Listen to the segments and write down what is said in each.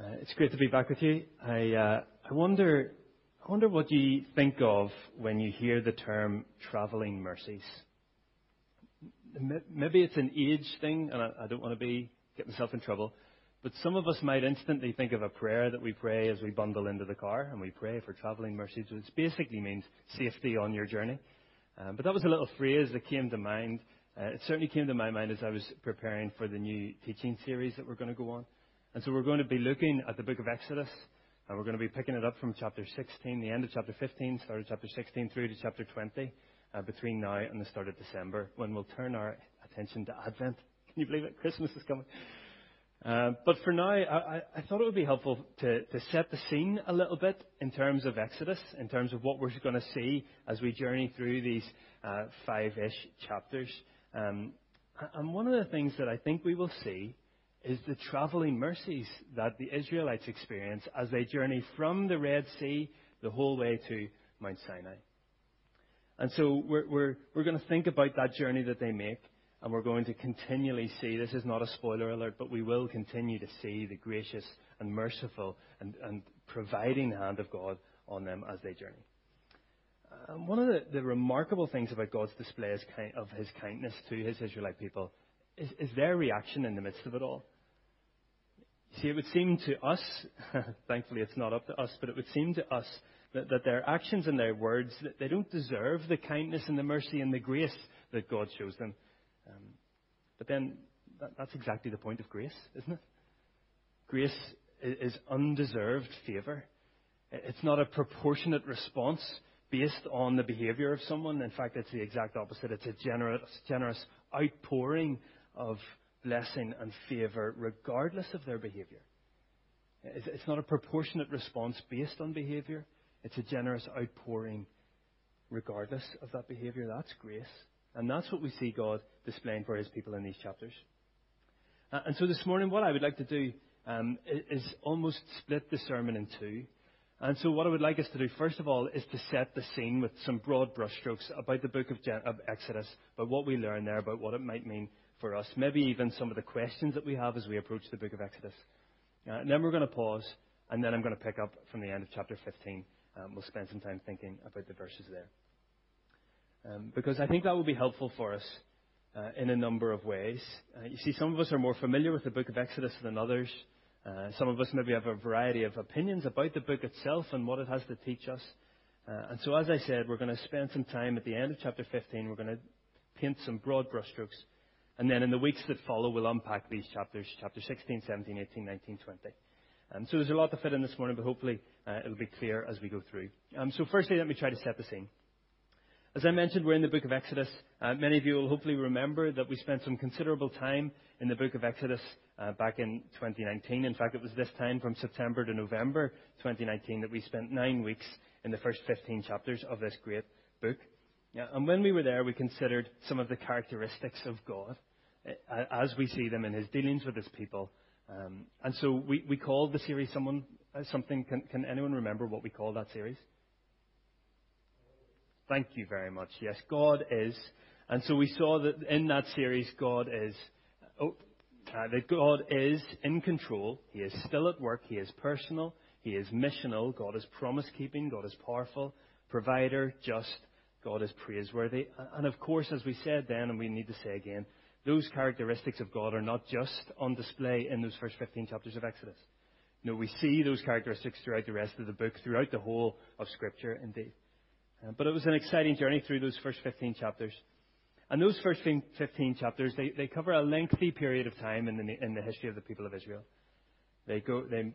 Uh, it's great to be back with you. I, uh, I wonder, I wonder what you think of when you hear the term travelling mercies. Maybe it's an age thing, and I, I don't want to be get myself in trouble. But some of us might instantly think of a prayer that we pray as we bundle into the car, and we pray for travelling mercies, which basically means safety on your journey. Um, but that was a little phrase that came to mind. Uh, it certainly came to my mind as I was preparing for the new teaching series that we're going to go on. And so we're going to be looking at the book of Exodus, and we're going to be picking it up from chapter 16, the end of chapter 15, start of chapter 16 through to chapter 20, uh, between now and the start of December, when we'll turn our attention to Advent. Can you believe it? Christmas is coming. Uh, but for now, I, thought it would be helpful to, set the scene a little bit in terms of Exodus, in terms of what we're going to see as we journey through these uh, five-ish chapters. Um, and one of the things that I think we will see is the traveling mercies that the Israelites experience as they journey from the Red Sea the whole way to Mount Sinai. And so we're, we're, we're going to think about that journey that they make, and we're going to continually see this is not a spoiler alert, but we will continue to see the gracious and merciful and, and providing hand of God on them as they journey. One of the, the, remarkable things about God's display of his kindness to his Israelite people is, is their reaction in the midst of it all. See, it would seem to us, thankfully it's not up to us, but it would seem to us that, that their actions and their words, that they don't deserve the kindness and the mercy and the grace that God shows them. Um, but then that, that's exactly the point of grace, isn't it? Grace is, is undeserved favour. It's not a proportionate response based on the behaviour of someone. In fact, it's the exact opposite. It's a generous, generous outpouring of blessing and favour regardless of their behaviour. It's not a proportionate response based on behaviour. It's a generous outpouring regardless of that behaviour. That's grace. And that's what we see God displaying for his people in these chapters. Uh, and so this morning, what I would like to do um, is, is almost split the sermon in two. And so, what I would like us to do, first of all, is to set the scene with some broad brushstrokes about the book of, Gen- of Exodus, about what we learn there, about what it might mean for us, maybe even some of the questions that we have as we approach the book of Exodus. Uh, and then we're going to pause, and then I'm going to pick up from the end of chapter 15. Um, we'll spend some time thinking about the verses there. Um, because I think that will be helpful for us uh, in a number of ways. Uh, you see, some of us are more familiar with the book of Exodus than others. Uh, some of us maybe have a variety of opinions about the book itself and what it has to teach us. Uh, and so, as I said, we're going to spend some time at the end of chapter 15. We're going to paint some broad brushstrokes then in the weeks that follow, we'll unpack these chapters, chapter 16, 17, 18, 19, 20. Um, so there's a lot to fit in this morning, but hopefully uh, it'll be clear as we go through. Um, so firstly, let me try to set the scene. As I mentioned, we're in the book of Exodus. Uh, many of you will hopefully remember that we spent some considerable time in the book of Exodus uh, back in 2019. In fact, it was this time from September to November 2019 that we spent nine weeks in the first 15 chapters of this great book. And when we were there, we considered some of the characteristics of God as we see them in his dealings with his people. Um, and so we, we called the series someone uh, something. Can, can anyone remember what we called that series? Thank you very much. Yes, God is. And so we saw that in that series, God is. Oh, uh, that God is in control. He is still at work. He is personal. He is missional. God is promise keeping. God is powerful, provider, just. God is praiseworthy. And of course, as we said then, and we need to say again, those characteristics of God are not just on display in those first 15 chapters of Exodus. No, we see those characteristics throughout the rest of the book, throughout the whole of Scripture, indeed. Uh, but it was an exciting journey through those first 15 chapters. And those first 15 chapters, they, they cover a lengthy period of time in the, in the history of the people of Israel. They, go, they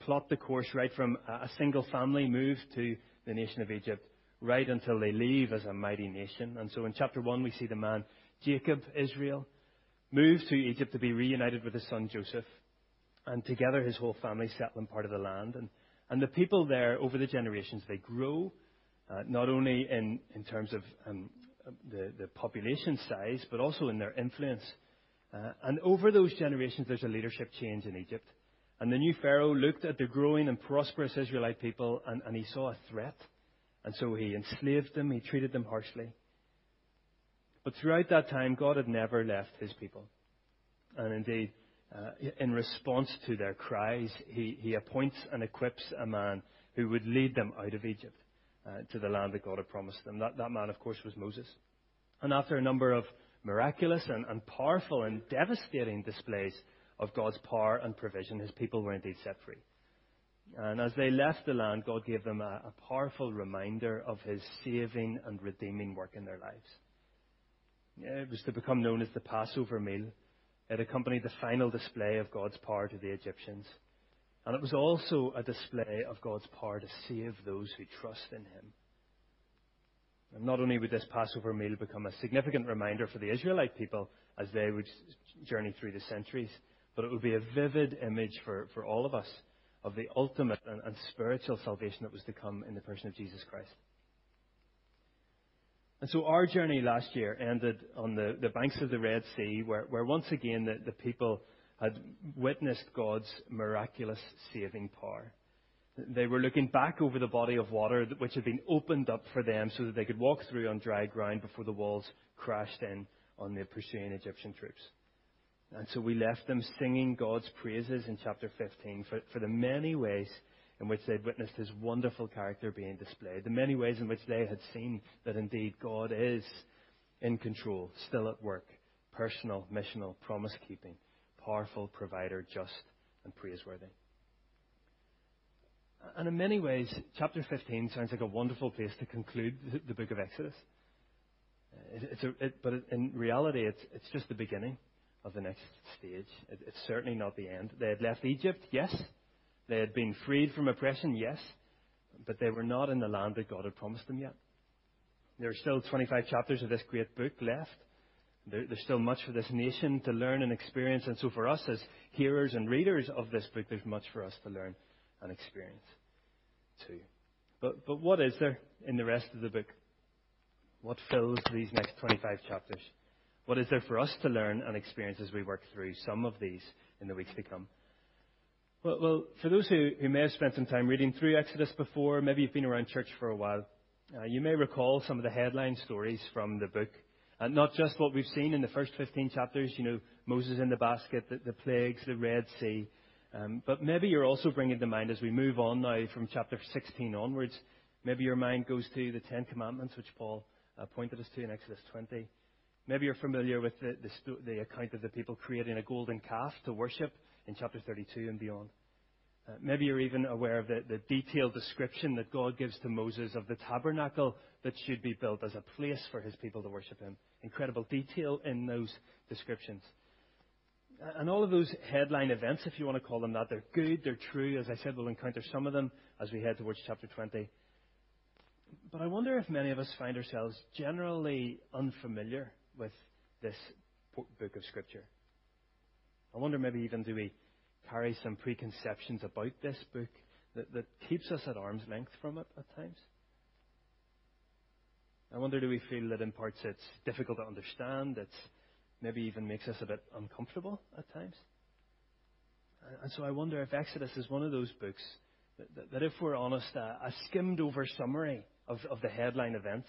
plot the course right from a single family move to the nation of Egypt, right until they leave as a mighty nation. And so in chapter 1, we see the man Jacob, Israel, moved to Egypt to be reunited with his son Joseph. And together his whole family settle in part of the land. And, and the people there, over the generations, they grow, uh, not only in, in terms of um, the, the population size, but also in their influence. Uh, and over those generations, there's a leadership change in Egypt. And the new Pharaoh looked at the growing and prosperous Israelite people, and, and he saw a threat. And so he enslaved them, he treated them harshly. But throughout that time, God had never left his people. And indeed, uh, in response to their cries, he, he appoints and equips a man who would lead them out of Egypt uh, to the land that God had promised them. That, that man, of course, was Moses. And after a number of miraculous and, and powerful and devastating displays of God's power and provision, his people were indeed set free. And as they left the land, God gave them a, a powerful reminder of his saving and redeeming work in their lives. It was to become known as the Passover meal. It accompanied the final display of God's power to the Egyptians. And it was also a display of God's power to save those who trust in Him. And not only would this Passover meal become a significant reminder for the Israelite people as they would journey through the centuries, but it would be a vivid image for, for all of us of the ultimate and, and spiritual salvation that was to come in the person of Jesus Christ. And so our journey last year ended on the, the banks of the Red Sea, where, where once again the, the people had witnessed God's miraculous saving power. They were looking back over the body of water which had been opened up for them so that they could walk through on dry ground before the walls crashed in on the pursuing Egyptian troops. And so we left them singing God's praises in chapter 15 for, for the many ways in which they'd witnessed his wonderful character being displayed, the many ways in which they had seen that indeed God is in control, still at work, personal, missional, promise keeping, powerful provider, just and praiseworthy. And in many ways, chapter 15 sounds like a wonderful place to conclude the, book of Exodus. A, it, but in reality, it's, it's just the beginning of the next stage. It, it's certainly not the end. They had left Egypt, yes. They had been freed from oppression, yes. But they were not in the land that God had promised them yet. There are still 25 chapters of this great book left. There, there's still much for this nation to learn and experience. And so for us as hearers and readers of this book, there's much for us to learn and experience too. But, but what is there in the rest of the book? What fills these next 25 chapters? What is there for us to learn and experience as we work through some of these in the weeks to come? Well, well for those who, who may have spent some time reading through Exodus before, maybe you've been around church for a while, uh, you may recall some of the headline stories from the book. And not just what we've seen in the first 15 chapters, you know, Moses in the basket, the, the plagues, the Red Sea. Um, but maybe you're also bringing to mind as we move on now from chapter 16 onwards, maybe your mind goes to the Ten Commandments, which Paul uh, pointed us to in Exodus 20. Maybe you're familiar with the, the, the, account of the people creating a golden calf to worship in chapter 32 and beyond. Uh, maybe you're even aware of the, the detailed description that God gives to Moses of the tabernacle that should be built as a place for his people to worship him. Incredible detail in those descriptions. And all of those headline events, if you want to call them that, they're good, they're true. As I said, we'll encounter some of them as we head towards chapter 20. But I wonder if many of us find ourselves generally unfamiliar with this book of Scripture. I wonder maybe even do we carry some preconceptions about this book that, that keeps us at arm's length from it at times? I wonder do we feel that in parts it's difficult to understand, it's maybe even makes us a bit uncomfortable at times? And so I wonder if Exodus is one of those books that, that, if we're honest, a, a skimmed over summary of, of the headline events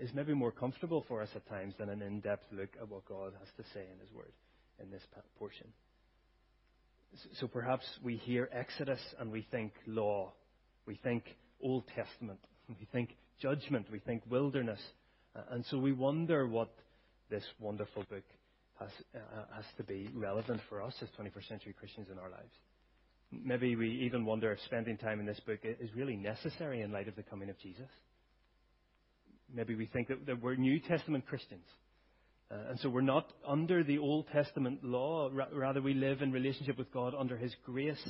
is maybe more comfortable for us at times than an in depth look at what God has to say in His Word in this portion. So perhaps we hear Exodus and we think law, we think Old Testament, we think judgment, we think wilderness. And so we wonder what this wonderful book has, uh, has to be relevant for us as 21st century Christians in our lives. Maybe we even wonder if spending time in this book is really necessary in light of the coming of Jesus. Maybe we think that, that we're New Testament Christians. Uh, and so we're not under the Old Testament law. Ra- rather, we live in relationship with God under His grace.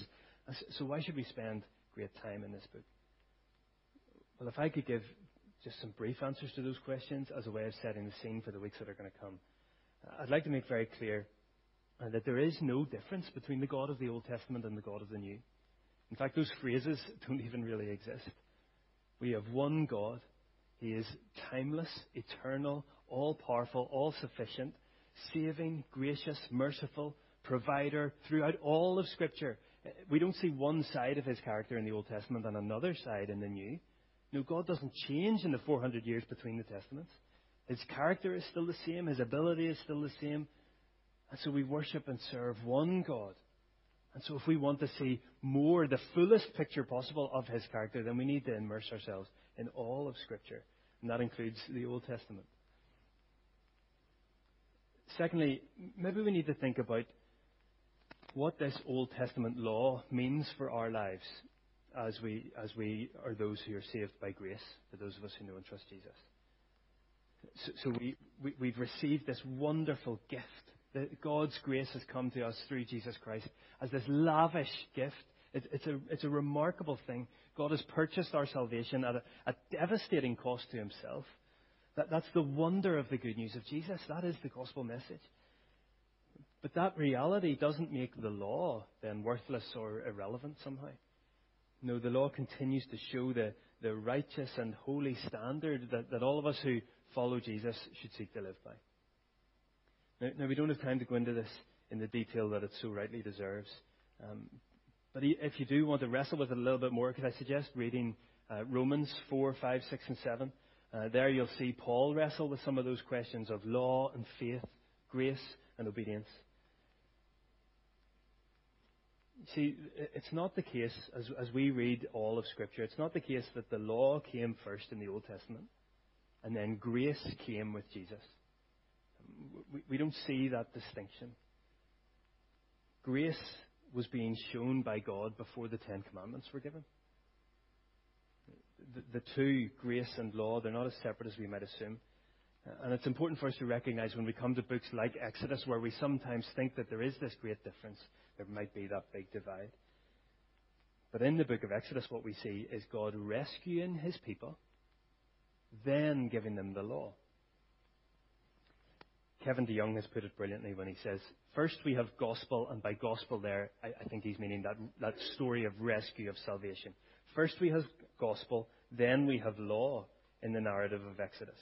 So why should we spend great time in this book? Well, if I could give just some brief answers to those questions as a way of setting the scene for the weeks that are going to come, uh, I'd like to make very clear uh, that there is no difference between the God of the Old Testament and the God of the New. In fact, those phrases don't even really exist. We have one God he is timeless, eternal, all powerful, all sufficient, saving, gracious, merciful, provider throughout all of Scripture. We don't see one side of his character in the Old Testament and another side in the New. No, God doesn't change in the 400 years between the Testaments. His character is still the same, his ability is still the same. And so we worship and serve one God. And so if we want to see more, the fullest picture possible of his character, then we need to immerse ourselves in all of Scripture. And that includes the Old Testament. Secondly, maybe we need to think about what this Old Testament law means for our lives as we, as we are those who are saved by grace, for those of us who know and trust Jesus. So, so we, we, we've received this wonderful gift. That God's grace has come to us through Jesus Christ as this lavish gift. It, it's, a, it's a remarkable thing. God has purchased our salvation at a, a devastating cost to himself. That, that's the wonder of the good news of Jesus. That is the gospel message. But that reality doesn't make the law then worthless or irrelevant somehow. No, the law continues to show the, the righteous and holy standard that, that all of us who follow Jesus should seek to live by. Now, now, we don't have time to go into this in the detail that it so rightly deserves. Um, but if you do want to wrestle with it a little bit more, could I suggest reading uh, Romans 4, 5, 6, and 7? Uh, there you'll see Paul wrestle with some of those questions of law and faith, grace and obedience. See, it's not the case, as, as we read all of Scripture, it's not the case that the law came first in the Old Testament and then grace came with Jesus. We, we don't see that distinction. Grace was being shown by God before the Ten Commandments were given. The, two, grace and law, they're not as separate as we might assume. Uh, and it's important for us to recognize when we come to books like Exodus, where we sometimes think that there is this great difference, there might be that big divide. But in the book of Exodus, what we see is God rescuing his people, then giving them the law. Kevin DeYoung has put it brilliantly when he says, First we have gospel, and by gospel there, I, I think he's meaning that, that story of rescue, of salvation. First we have gospel, then we have law in the narrative of Exodus.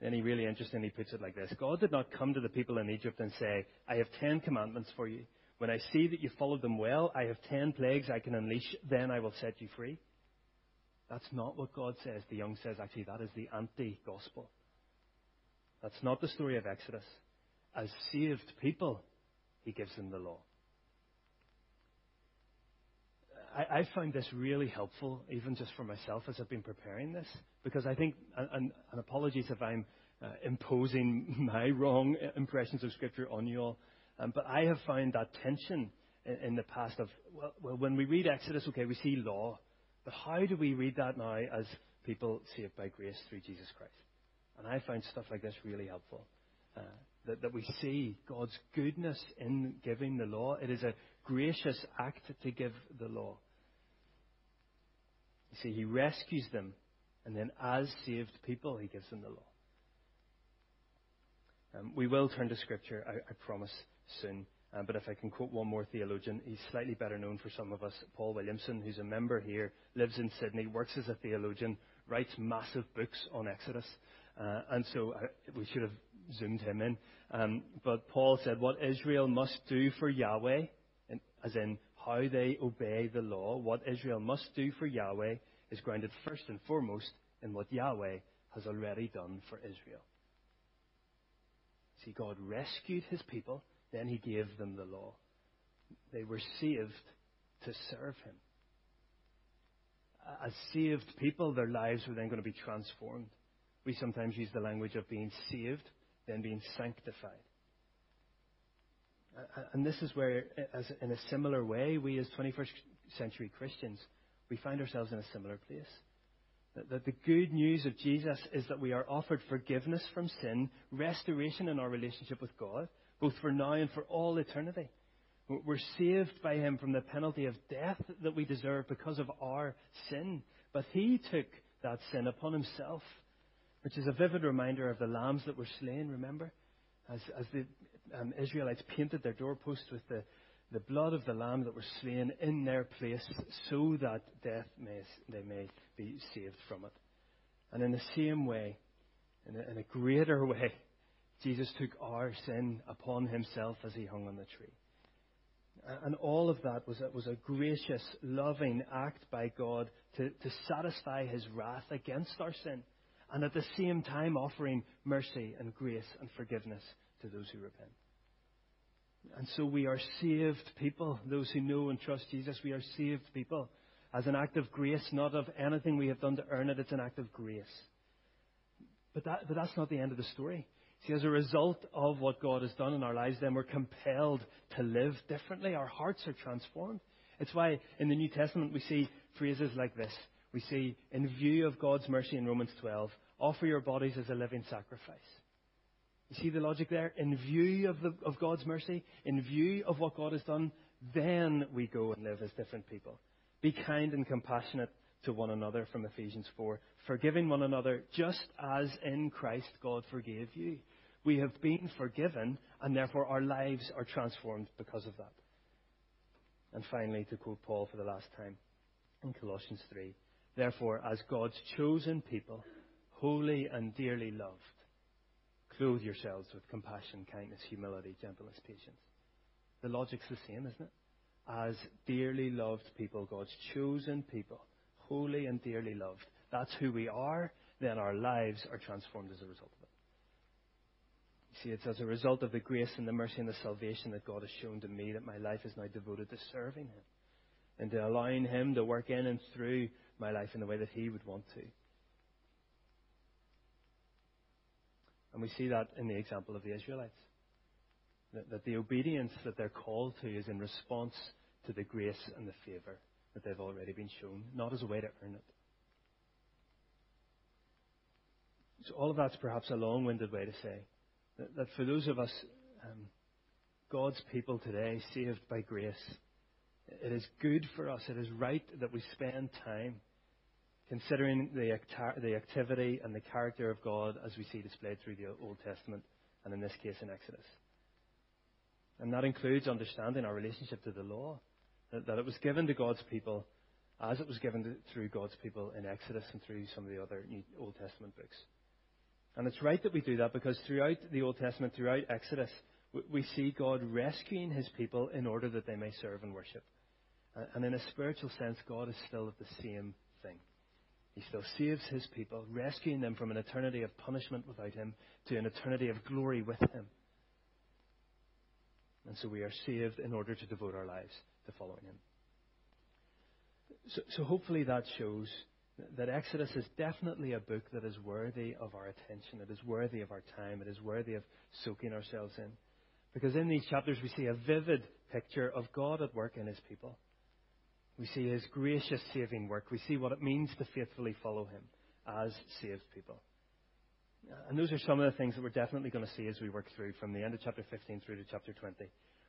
Then he really interestingly puts it like this God did not come to the people in Egypt and say, I have ten commandments for you. When I see that you followed them well, I have ten plagues I can unleash, then I will set you free. That's not what God says. DeYoung says, actually, that is the anti gospel. That's not the story of Exodus. As saved people, he gives them the law. I, find this really helpful, even just for myself as I've been preparing this, because I think, and, apologies if I'm uh, imposing my wrong impressions of Scripture on you all, um, but I have found that tension in, the past of, well, when we read Exodus, okay, we see law, but how do we read that now as people saved by grace through Jesus Christ? And I find stuff like this really helpful. Uh, that we see God's goodness in giving the law. It is a gracious act to give the law. You see, He rescues them, and then as saved people, He gives them the law. Um, we will turn to Scripture, I, I promise, soon. Um, but if I can quote one more theologian, he's slightly better known for some of us, Paul Williamson, who's a member here, lives in Sydney, works as a theologian, writes massive books on Exodus. Uh, and so I, uh, we should have zoomed him in. Um, but Paul said, What Israel must do for Yahweh, in, as in how they obey the law, what Israel must do for Yahweh is grounded first and foremost in what Yahweh has already done for Israel. See, God rescued his people, then he gave them the law. They were saved to serve him. As saved people, their lives were then going to be transformed. We sometimes use the language of being saved, then being sanctified. Uh, uh, and this is where, as in a similar way, we as 21st century Christians, we find ourselves in a similar place. That the good news of Jesus is that we are offered forgiveness from sin, restoration in our relationship with God, both for now and for all eternity. We're saved by Him from the penalty of death that we deserve because of our sin. But He took that sin upon Himself, which is a vivid reminder of the lambs that were slain, remember? As, as the um, Israelites painted their doorposts with the, the blood of the lamb that were slain in their place so that death may, they may be saved from it. And in the same way, in a, in a greater way, Jesus took our sin upon himself as he hung on the tree. And all of that was, was a gracious, loving act by God to, to satisfy his wrath against our sin, and at the same time offering mercy and grace and forgiveness to those who repent. And so we are saved people, those who know and trust Jesus, we are saved people as an act of grace, not of anything we have done to earn it, it's an act of grace. But, that, but that's not the end of the story. See, as a result of what God has done in our lives, then we're compelled to live differently. Our hearts are transformed. It's why in the New Testament we see phrases like this. We see, in view of God's mercy in Romans 12, offer your bodies as a living sacrifice. You see the logic there? In view of, the, of God's mercy, in view of what God has done, then we go and live as different people. Be kind and compassionate to one another from Ephesians 4, forgiving one another just as in Christ God forgave you. We have been forgiven, and therefore our lives are transformed because of that. And finally, to quote Paul for the last time in Colossians 3 Therefore, as God's chosen people, holy and dearly loved, clothe yourselves with compassion, kindness, humility, gentleness, patience. The logic's the same, isn't it? As dearly loved people, God's chosen people, holy and dearly loved. That's who we are, then our lives are transformed as a result of it. You see, it's as a result of the grace and the mercy and the salvation that God has shown to me that my life is now devoted to serving Him and to allowing Him to work in and through my life in the way that He would want to. And we see that in the example of the Israelites. That, that the obedience that they're called to is in response to the grace and the favour that they've already been shown, not as a way to earn it. So all of that's perhaps a long-winded way to say that, that for those of us, um, God's people today, saved by grace, it is good for us, it is right that we spend time considering the, activity and the character of God as we see displayed through the Old Testament, and in this case in Exodus. And that includes understanding our relationship to the law, that, it was given to God's people as it was given through God's people in Exodus and through some of the other Old Testament books. And it's right that we do that because throughout the Old Testament, throughout Exodus, we see God rescuing his people in order that they may serve and worship. And in a spiritual sense, God is still the same thing. He still saves his people, rescuing them from an eternity of punishment without him to an eternity of glory with him. And so we are saved in order to devote our lives to following him. So, so hopefully that shows that Exodus is definitely a book that is worthy of our attention. It is worthy of our time. It is worthy of soaking ourselves in. Because in these chapters we see a vivid picture of God at work in his people. We see his gracious saving work. We see what it means to faithfully follow him as saved people. Uh, and those are some of the things that we're definitely going to see as we work through from the end of chapter 15 through to chapter 20.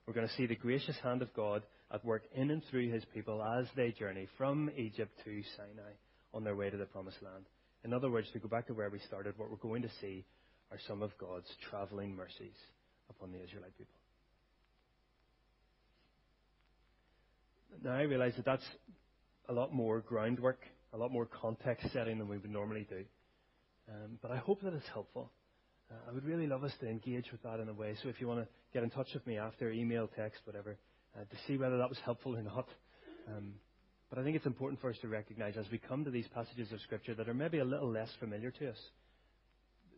We're going to see the gracious hand of God at work in and through his people as they journey from Egypt to Sinai on their way to the promised land. In other words, to go back to where we started, what we're going to see are some of God's traveling mercies upon the Israelite people. Now I realize that that's a lot more groundwork, a lot more context setting than we would normally do. Um, but I hope that it's helpful. Uh, I would really love us to engage with that in a way. So if you want to get in touch with me after, email, text, whatever, uh, to see whether that was helpful or not. Um, but I think it's important for us to recognize as we come to these passages of Scripture that are maybe a little less familiar to us,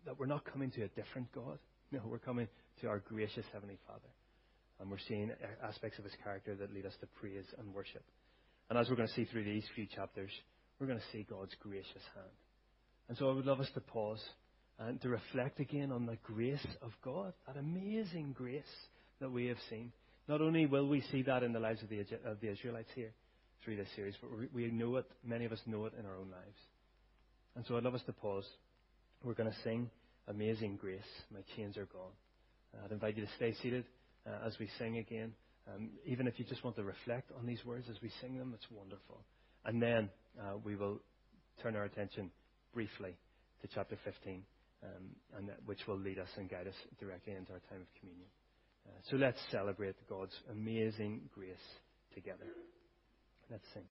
that we're not coming to a different God. No, we're coming to our gracious Heavenly Father. And we're seeing uh, aspects of his character that lead us to praise and worship. And as we're going to see through these few chapters, we're going to see God's gracious hand. And so I would love us to pause and to reflect again on the grace of God, that amazing grace that we have seen. Not only will we see that in the lives of the, of the Israelites here through this series, but we know it, many of us know it in our own lives. And so I'd love us to pause. We're going to sing Amazing Grace. My chains are gone. I'd invite you to stay seated uh, as we sing again. Um, even if you just want to reflect on these words as we sing them, it's wonderful. And then uh, we will turn our attention briefly to chapter 15, um, and that, which will lead us and guide us directly into our time of communion. Uh, so let's celebrate God's amazing grace together. Let's sing.